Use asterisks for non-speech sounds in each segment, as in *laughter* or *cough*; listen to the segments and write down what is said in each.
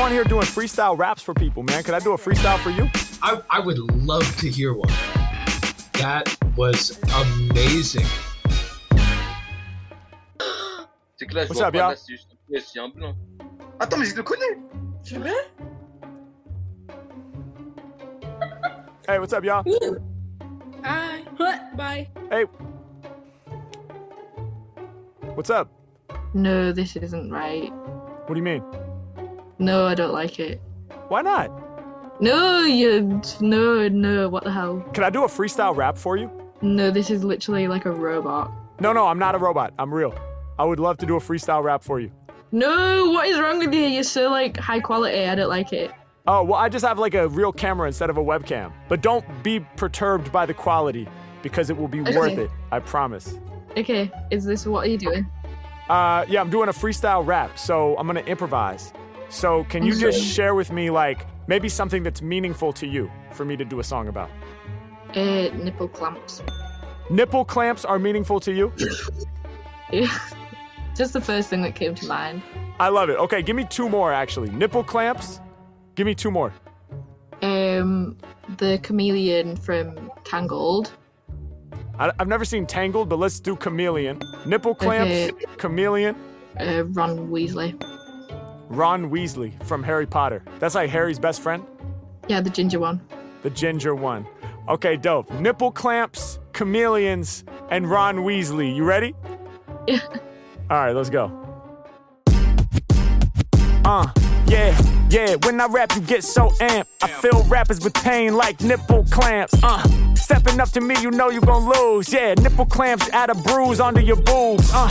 on here doing freestyle raps for people, man. Could I do a freestyle for you? I, I would love to hear one. That was amazing. C'est que là, je What's vois up, pas, y'all? là, c'est juste un piège, c'est un blanc. Attends, mais je le connais. C'est vrai Hey, what's up, y'all? Hi. Bye. Hey. What's up? No, this isn't right. What do you mean? No, I don't like it. Why not? No, you. No, no, what the hell? Can I do a freestyle rap for you? No, this is literally like a robot. No, no, I'm not a robot. I'm real. I would love to do a freestyle rap for you. No, what is wrong with you? You're so like high quality. I don't like it. Oh, well, I just have like a real camera instead of a webcam. But don't be perturbed by the quality because it will be worth it. I promise. Okay, is this what are you doing? Uh, yeah, I'm doing a freestyle rap, so I'm gonna improvise. So can you just share with me like maybe something that's meaningful to you for me to do a song about? Uh, nipple clamps. Nipple clamps are meaningful to you? *laughs* Yeah. Just the first thing that came to mind. I love it. Okay, give me two more actually. Nipple clamps. Give me two more. Um, the chameleon from Tangled. I, I've never seen Tangled, but let's do chameleon. Nipple clamps, Okay. chameleon. Uh, Ron Weasley. Ron Weasley from Harry Potter. That's like Harry's best friend, Yeah, the ginger one. the ginger one. Okay, dope. Nipple clamps, chameleons, and Ron Weasley. You ready? Yeah. All right, let's go. Uh, yeah, yeah. When I rap, you get so amped. I fill rappers with pain like nipple clamps. Uh, stepping up to me, you know you gon' lose. Yeah, nipple clamps add a bruise under your boobs. Uh,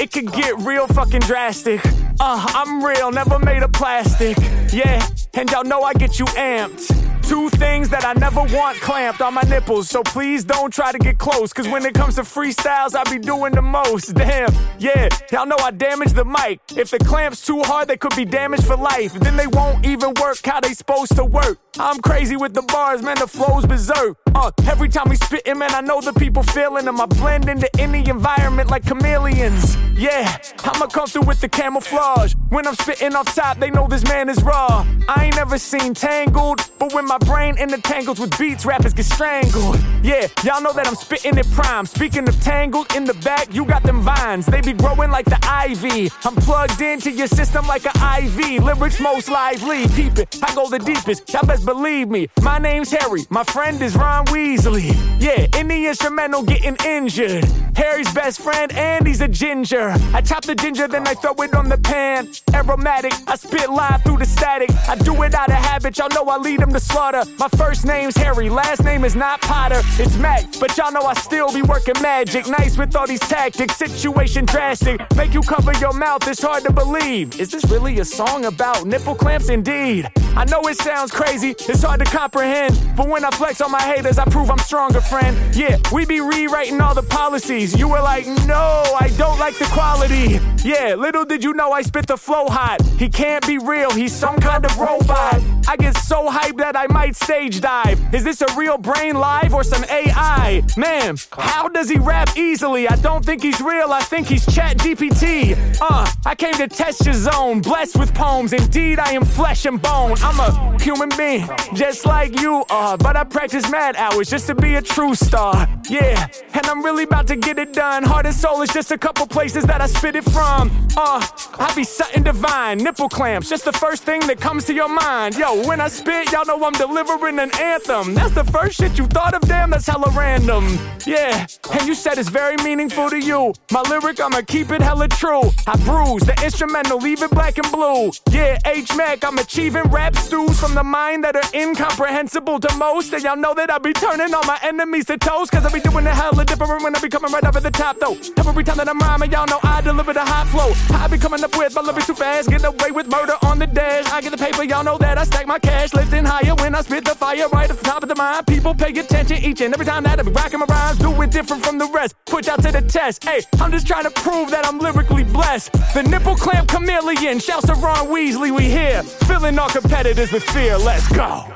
it could get real fucking drastic. Uh, I'm real, never made of plastic. Yeah, and y'all know I get you amped. Two things that I never want clamped on my nipples, so please don't try to get close. Cause when it comes to freestyles, I be doing the most. Damn, yeah, y'all know I damage the mic. If the clamp's too hard, they could be damaged for life. Then they won't even work how they supposed to work. I'm crazy with the bars, man, the flow's berserk. Uh, every time we spittin', man, I know the people feeling them. I blend into any environment like chameleons. Yeah, I'ma come through with the camouflage. When I'm spitting off top, they know this man is raw. I ain't never seen Tangled, but when my brain intertangles with beats, rappers get strangled. Yeah, y'all know that I'm spitting it prime. Speaking of Tangled, in the back, you got them vines. They be growing like the ivy. I'm plugged into your system like an IV. Lyrics most lively. Peep it, I go the deepest. Y'all best believe me. My name's Harry, my friend is Ron Weasley. Yeah, in the instrumental getting injured. Harry's best friend, and he's a ginger. I chop the ginger, then I throw it on the pan. Aromatic, I spit live through the static. I do it out of habit, y'all know I lead them to slaughter. My first name's Harry, last name is not Potter. It's Mack, but y'all know I still be working magic. Nice with all these tactics, situation drastic. Make you cover your mouth, it's hard to believe. Is this really a song about nipple clamps? Indeed. I know it sounds crazy, it's hard to comprehend. But when I flex on my haters, I prove I'm stronger, friend. Yeah, we be rewriting all the policies. You were like, no, I don't like the quality. Yeah, little did you know I spit the flow hot. He can't be real, he's some kind of robot. I get so hyped that I might stage dive. Is this a real brain live or some AI? Man, how does he rap easily? I don't think he's real, I think he's ChatGPT. Uh, I came to test your zone, blessed with poems. Indeed, I am flesh and bone. I'm a human being, just like you are. But I practice mad hours just to be a true star. Yeah, and I'm really about to get it done. Heart and soul is just a couple places that I spit it from. Uh, I be something divine, nipple clamps, just the first thing that comes to your mind. Yo, when I spit, y'all know I'm delivering an anthem. That's the first shit you thought of, damn, that's hella random. Yeah, and you said it's very meaningful to you. My lyric, I'ma keep it hella true. I bruise the instrumental, leave it black and blue. Yeah, H Mack, I'm achieving rap stews from the mind that are incomprehensible to most. And y'all know that I be turning all my enemies to toast, cause I be doing it hella different when I be coming right over the top though. Every time that I'm rhyming, y'all know I deliver the hot flow. I be coming up with my lyrics too fast, get away with murder on the dash. I get the paper, y'all know that I stack my cash, lifting higher when I spit the fire right at the top of the mind. People pay attention each and every time that I be rocking my rhymes, do it different from the rest. Put y'all to the test. Hey, I'm just trying to prove that I'm lyrically blessed. The nipple clamp chameleon, shouts to Ron Weasley, we here. Filling our competitors with fear, let's go.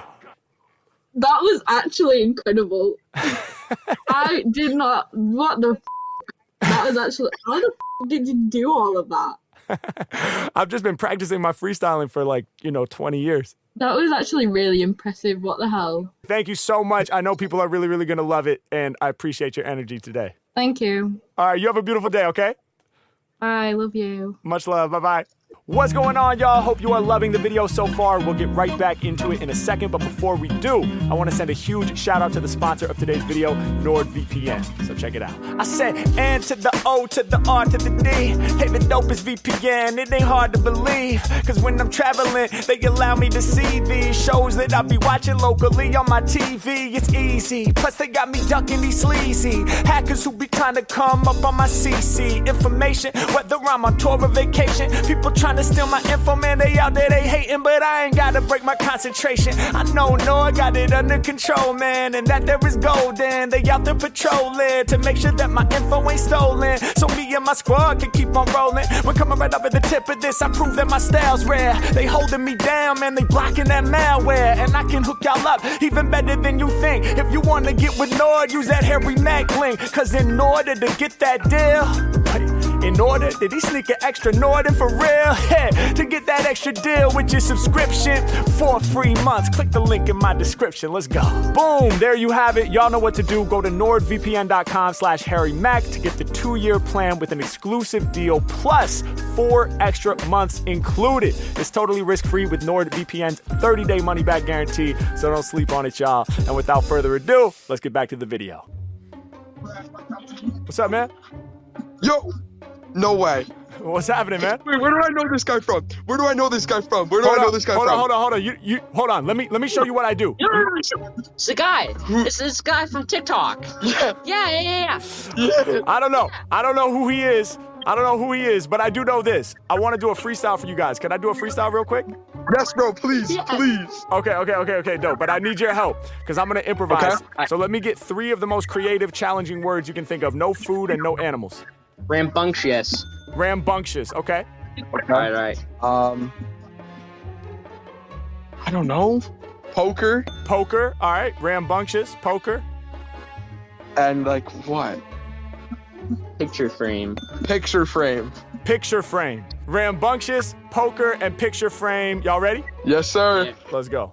That was actually incredible. *laughs* I did not. What the? F- that was actually. How the f- did you do all of that? *laughs* I've just been practicing my freestyling for like, you know, 20 years. That was actually really impressive. What the hell? Thank you so much. I know people are really, really going to love it, and I appreciate your energy today. Thank you. All right, you have a beautiful day, okay? I love you. Much love. Bye bye. What's going on, y'all? Hope you are loving the video so far. We'll get right back into it in a second, but before we do, I want to send a huge shout out to the sponsor of today's video, NordVPN. So check it out. I said N to the O to the R to the D. Hey, the dopest VPN. It ain't hard to believe, cause when I'm traveling, they allow me to see these shows that I be watching locally on my TV. It's easy. Plus, they got me ducking these sleazy hackers who be trying to come up on my CC information, whether I'm on tour or vacation. People trying to steal my info, man. They out there, they hating, but I ain't gotta break my concentration. I know, no, I got it under control, man. And that there is golden. They out there patrolling to make sure that my info ain't stolen. So me and my squad can keep on rolling. We're coming right at the tip of this. I prove that my style's rare. They holding me down, man. They blocking that malware. And I can hook y'all up even better than you think. If you wanna get with Nord, use that Harry Mack link. Cause in order to get that deal, in order did he sneak an extra Nord in for real? Yeah, to get that extra deal with your subscription for free months, click the link in my description. Let's go. Boom, there you have it. Y'all know what to do. Go to nordvpn.com slash Harry Mack to get the two-year plan with an exclusive deal plus four extra months included. It's totally risk-free with NordVPN's 30-day money-back guarantee, so don't sleep on it, y'all. And without further ado, let's get back to the video. What's up, man? Yo, no way. *laughs* What's happening, man? Wait, where do I know this guy from? Where do I know this guy from? Where do Hold I know on, this guy hold from? on, hold on, hold on. You, you, hold on. Let me, let me show you what I do. No, no, no, It's the guy. It's this guy from TikTok. *laughs* Yeah, Yeah, yeah, yeah, yeah. yeah. I don't know. I don't know who he is. I don't know who he is, but I do know this. I want to do a freestyle for you guys. Can I do a freestyle real quick? Yes, bro. Please, Yeah. please. Okay, okay, okay, okay, dope. But I need your help because I'm gonna improvise. Okay. So let me get three of the most creative, challenging words you can think of. No food and no animals. Rambunctious. Rambunctious. Okay. Okay. All right, all right. Um, I don't know. Poker Poker. All right. Rambunctious. Poker. and like what? Picture frame. Picture frame. Picture frame. Rambunctious. Poker and picture frame. Y'all ready? Yes, sir. Yeah. Let's go.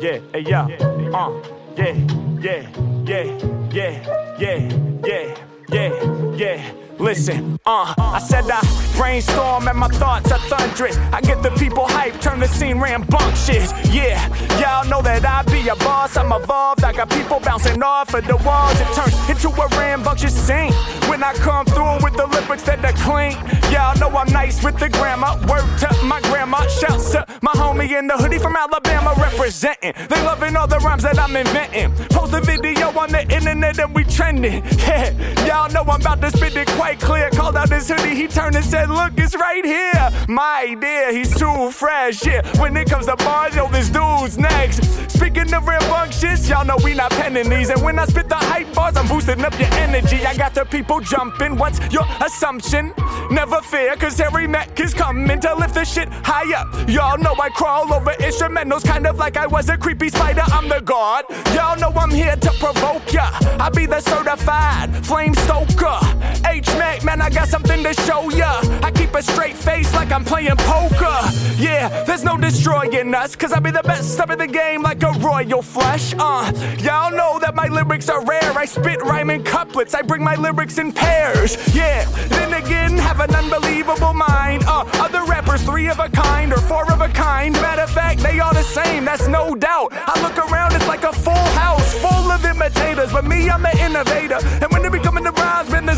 Yeah, yeah, yeah, uh, yeah, yeah, yeah, yeah, yeah, yeah, yeah, yeah. Listen, uh, I said I brainstorm and my thoughts are thunderous. I get the people hype, turn the scene rambunctious. Yeah, y'all know that I be a boss. I'm evolved. I got people bouncing off of the walls. It turns into a rambunctious scene when I come through with the lyrics that are clean. Y'all know I'm nice with the grammar. Word to my grandma. Shouts to my homie in the hoodie from Alabama representing. They loving all the rhymes that I'm inventing. Post a video on the internet and we trending. *laughs* Yeah, y'all know I'm about to spit it quite clear. Called out his hoodie, he turned and said, Look, it's right here. My idea, he's too fresh. Yeah, when it comes to bars, yo, this dude's next. Speaking of rambunctious, y'all know we not penning these. And when I spit the hype bars, I'm boosting up your energy. I got the people jumping. What's your assumption? Never fear, cause Harry Mack is coming to lift the shit high up. Y'all know I crawl over instrumentals, kind of like I was a creepy spider. I'm the god. Y'all know I'm here to provoke ya. I be the certified flame stoker. H Mack, man, I got something to show ya. I keep a straight face like I'm playing poker. Yeah, there's no destroying us, cause I be the best up in the game like a royal flush. Uh, y'all know that my lyrics are rare. I spit rhyming couplets, I bring my lyrics in pairs. Yeah, then again, have an unbelievable mind. Uh, other rappers, three of a kind or four of a kind. Matter of fact, they all the same, that's no doubt. I look around, it's like a full house full of imitators, but me, I'm an innovator. And when it be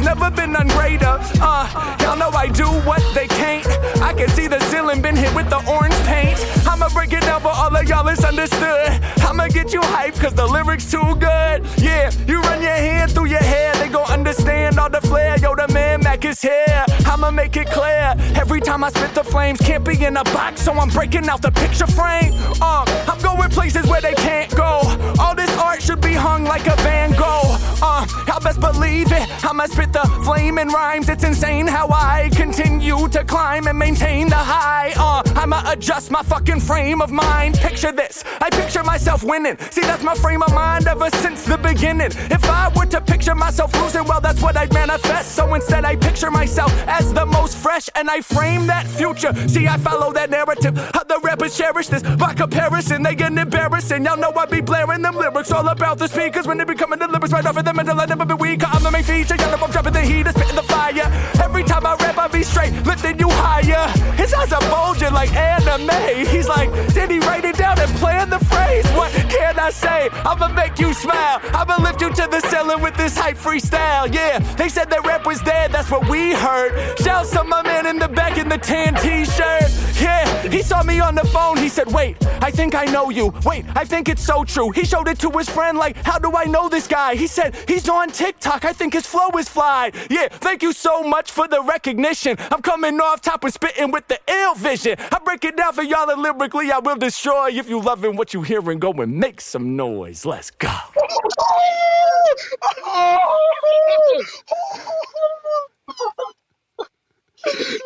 never been none greater. Uh, y'all know I do what they can't. I can see the ceiling been hit with the orange paint. I'ma break it down for all of y'all, it's understood. I'ma get you hyped, cause the lyrics too good. Yeah, you run your hand through your hair, they gon' understand all the flair. Yo, the man Mack is here. I'ma make it clear. Every time I spit the flames, can't be in a box, so I'm breaking out the picture frame. Uh, I'm going places where they can't go. All this art should be hung like a Van Gogh. Uh, I best believe it. I'ma spit the flame and rhymes. It's insane how I continue to climb and maintain the high. Uh, I'm a adjust my fucking frame of mind. Picture this, I picture myself winning. See, that's my frame of mind ever since the beginning. If I were to picture myself losing, well, that's what I'd manifest. So instead, I picture myself as the most fresh and I frame that future. See, I follow that narrative. Other rappers cherish this by comparison. They get embarrassing. Y'all know I be blaring them lyrics all about the speakers when they be coming the lyrics right off of the middle. I never been weak. I'm the main feature. Y'all I'm dropping the heat, spitting the fire. Every time I rap, I be straight, lifting you higher. His eyes are bulging like anime. He's like, did he write it down and plan the phrase? What can I say? I'ma make you smile. I'ma lift you to the ceiling with this hype freestyle. Yeah, they said that rap was dead. That's what we heard. Shouts to my man in the back in the tan t-shirt. Yeah, he saw me on the phone. He said, wait, I think I know you. Wait, I think it's so true. He showed it to his friend like, how do I know this guy? He said, he's on TikTok. I think his flow is fly. Yeah, thank you so much for the recognition. I'm coming off top and spitting with the ill vision. I break it down for y'all and lyrically I will destroy. If you loving what you hearing, go and make some noise. Let's go. *laughs*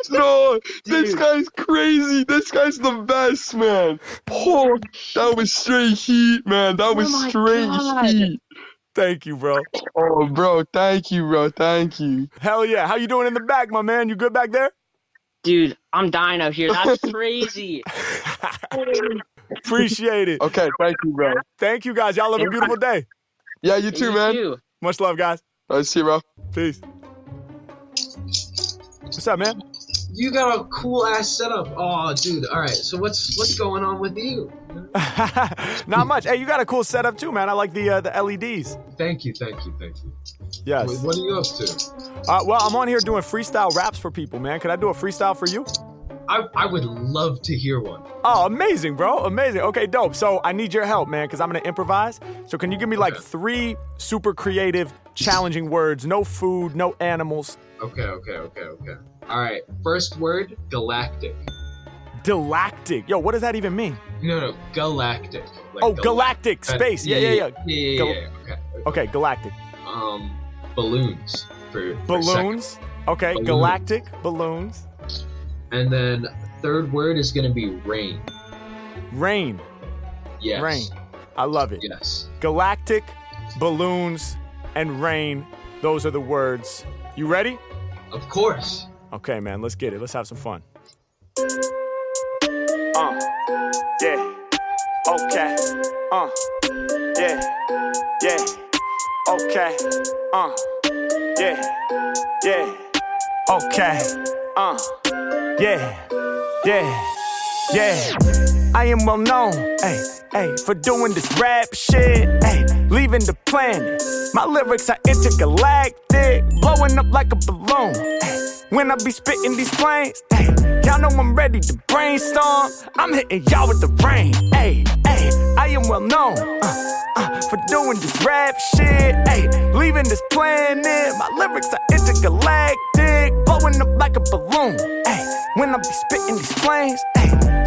No, this guy's crazy. This guy's the best, man. Oh, that was straight heat, man. That was oh my straight God. heat. Thank you, bro. Oh, bro, thank you, bro. Thank you. Hell yeah. How you doing in the back, my man? You good back there? Dude, I'm dying out here. That's *laughs* crazy. *laughs* Appreciate it. Okay, thank you, bro. Thank you guys. Y'all have a beautiful day. Yeah, you too, You man. too. Much love, guys. I see you, bro. Peace. What's up, man? You got a cool ass setup. Oh, dude. All right. So what's what's going on with you? *laughs* Not much. Hey, you got a cool setup too, man. I like the uh, the LEDs. Thank you, thank you, thank you. Yes. Wait, What are you up to? Uh, well, I'm on here doing freestyle raps for people, man. Could I do a freestyle for you? I I would love to hear one. Oh, amazing, bro. Amazing. Okay, dope. So I need your help, man, because I'm gonna improvise. So can you give me like Okay. three super creative, challenging words? No food, no animals. Okay, okay, okay, okay. All right. First word, galactic. Galactic. Yo, what does that even mean? No, no, galactic. Like Oh, gal- galactic uh, space. Yeah, yeah, yeah. Yeah, yeah, Gal- yeah, yeah. Okay. Okay, galactic. Um, balloons for for. Balloons. Okay, Balloon. galactic balloons. And then third word is gonna be rain. Rain. Yes. Rain. I love it. Yes. Galactic, balloons, and rain. Those are the words. You ready? Of course. Okay, man, let's get it. Let's have some fun. Uh, yeah. Okay. Uh, yeah. Yeah. Okay. Uh, yeah. Yeah. Okay. Uh, yeah. Yeah. Yeah. I am well known, hey, hey, for doing this rap shit, hey, leaving the planet. My lyrics are intergalactic, blowing up like a balloon. Hey, when I be spitting these flames, hey, y'all know I'm ready to brainstorm. I'm hitting y'all with the rain, hey, hey. I am well known uh, uh, for doing this rap shit, hey, leaving this planet. My lyrics are intergalactic, blowing up like a balloon. Hey, when I be spitting these flames, hey.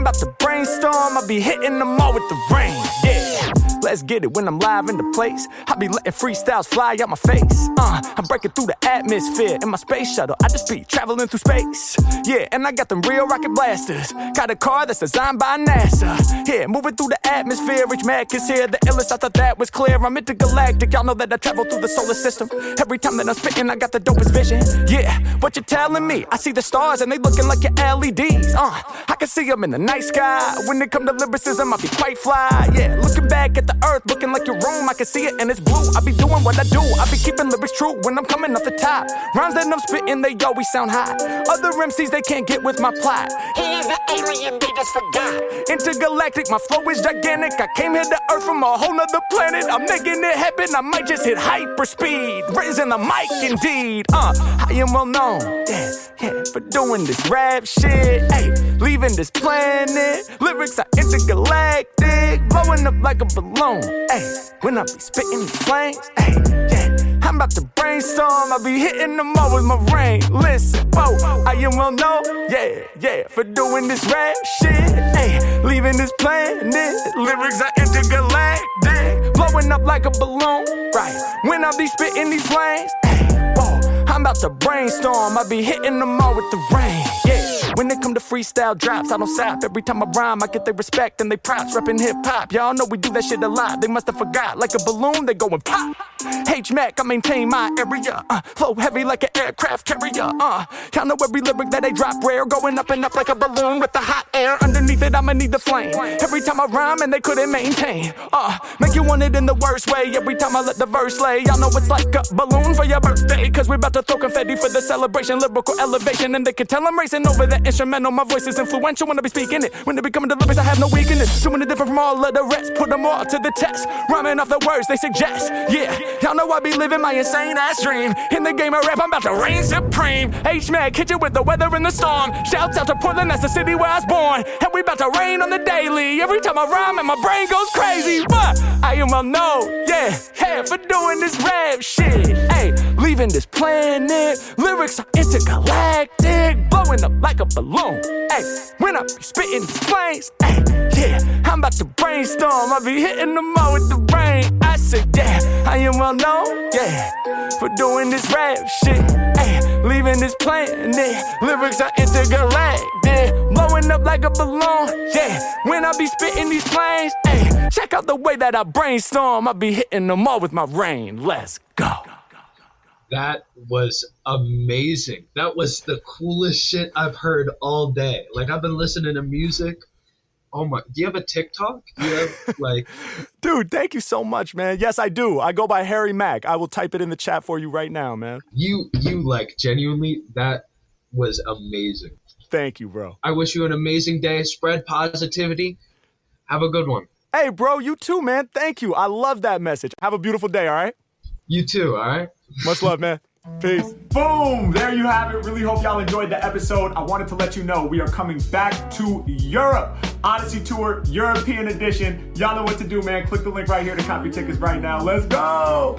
I'm about to brainstorm, I'll be hitting them all with the rain, yeah. Let's get it when I'm live in the place. I be letting freestyles fly out my face. Uh, I'm breaking through the atmosphere in my space shuttle. I just be traveling through space. Yeah, and I got them real rocket blasters. Got a car that's designed by NASA. Yeah, moving through the atmosphere. Rich Mack is here. The illest, I thought that was clear. I'm intergalactic. Y'all know that I travel through the solar system. Every time that I'm spitting, I got the dopest vision. Yeah, what you telling me? I see the stars and they looking like your LEDs. Uh, I can see them in the night sky. When it come to lyricism, I be quite fly. Yeah, looking back at the earth, looking like your room. I can see it and it's blue. I be doing what I do. I be keeping lyrics true when I'm coming off the top. Rhymes that I'm spitting, they always sound hot. Other MCs, they can't get with my plot. He is an alien, they just forgot. Intergalactic, my flow is gigantic. I came here to Earth from a whole nother planet. I'm making it happen. I might just hit hyper speed. Raising the mic, indeed. Uh, I am well known, yeah, yeah, for doing this rap shit. Hey, leaving this planet. Lyrics are intergalactic, blowing up like a balloon. Hey, when I be spitting these flames, hey, yeah. I'm about to brainstorm, I be hitting them all with my rain. Listen, whoa, I am well known, yeah, yeah, for doing this rap shit. Hey, leaving this planet, lyrics are intergalactic, blowing up like a balloon. Right, when I be spitting these flames, hey, whoa, oh, I'm about to brainstorm, I be hitting them all with the rain. Yeah, When it come to freestyle drops, I don't stop. Every time I rhyme, I get their respect and they props. Reppin' hip hop, y'all know we do that shit a lot. They must have forgot. Like a balloon, they going pop. H Mack, I maintain my area. Uh, flow heavy like an aircraft carrier. Uh, y'all know every lyric that they drop rare. Going up and up like a balloon with the hot air. Underneath it, I'ma need the flame. Every time I rhyme and they couldn't maintain. Uh, make you want it in the worst way. Every time I let the verse lay, y'all know it's like a balloon for your birthday. Cause we about to throw confetti for the celebration. Lyrical elevation, and they can tell I'm racing over the instrumental. My voice is influential when I be speaking it. When they be coming to lyrics, I have no weakness. Doing it different from all of the rest. Put them all to the test. Rhyming off the words they suggest. Yeah, y'all know I be living my insane ass dream. In the game of rap, I'm about to reign supreme. H hit you with the weather and the storm. Shouts out to Portland, that's the city where I was born. And we about to rain on the daily. Every time I rhyme, and my brain goes crazy. But I am well known, yeah, yeah, for doing this rap shit. Hey, leaving this planet. Lyrics are intergalactic, blowing up like a balloon. Hey, when I be spitting these flames, hey, yeah, I'm about to brainstorm. I be hitting them all with the brain. I say, yeah, I am well known, yeah, for doing this rap shit. Hey, leaving this planet. Lyrics are intergalactic, blowing up like a balloon. Yeah, when I be spitting these flames, hey, check out the way that I brainstorm. I be hitting them all with my rain. Let's go. That was amazing. That was the coolest shit I've heard all day. Like I've been listening to music. Oh my! Do you have a TikTok? Do you have *laughs* like? Dude, thank you so much, man. Yes, I do. I go by Harry Mack. I will type it in the chat for you right now, man. You you like genuinely that was amazing. Thank you, bro. I wish you an amazing day. Spread positivity. Have a good one. Hey, bro, you too, man. Thank you. I love that message. Have a beautiful day, all right? You too, all right? Much love, man. Peace. Boom! There you have it. Really hope y'all enjoyed the episode. I wanted to let you know we are coming back to Europe. Odyssey Tour, European Edition. Y'all know what to do, man. Click the link right here to copy tickets right now. Let's go!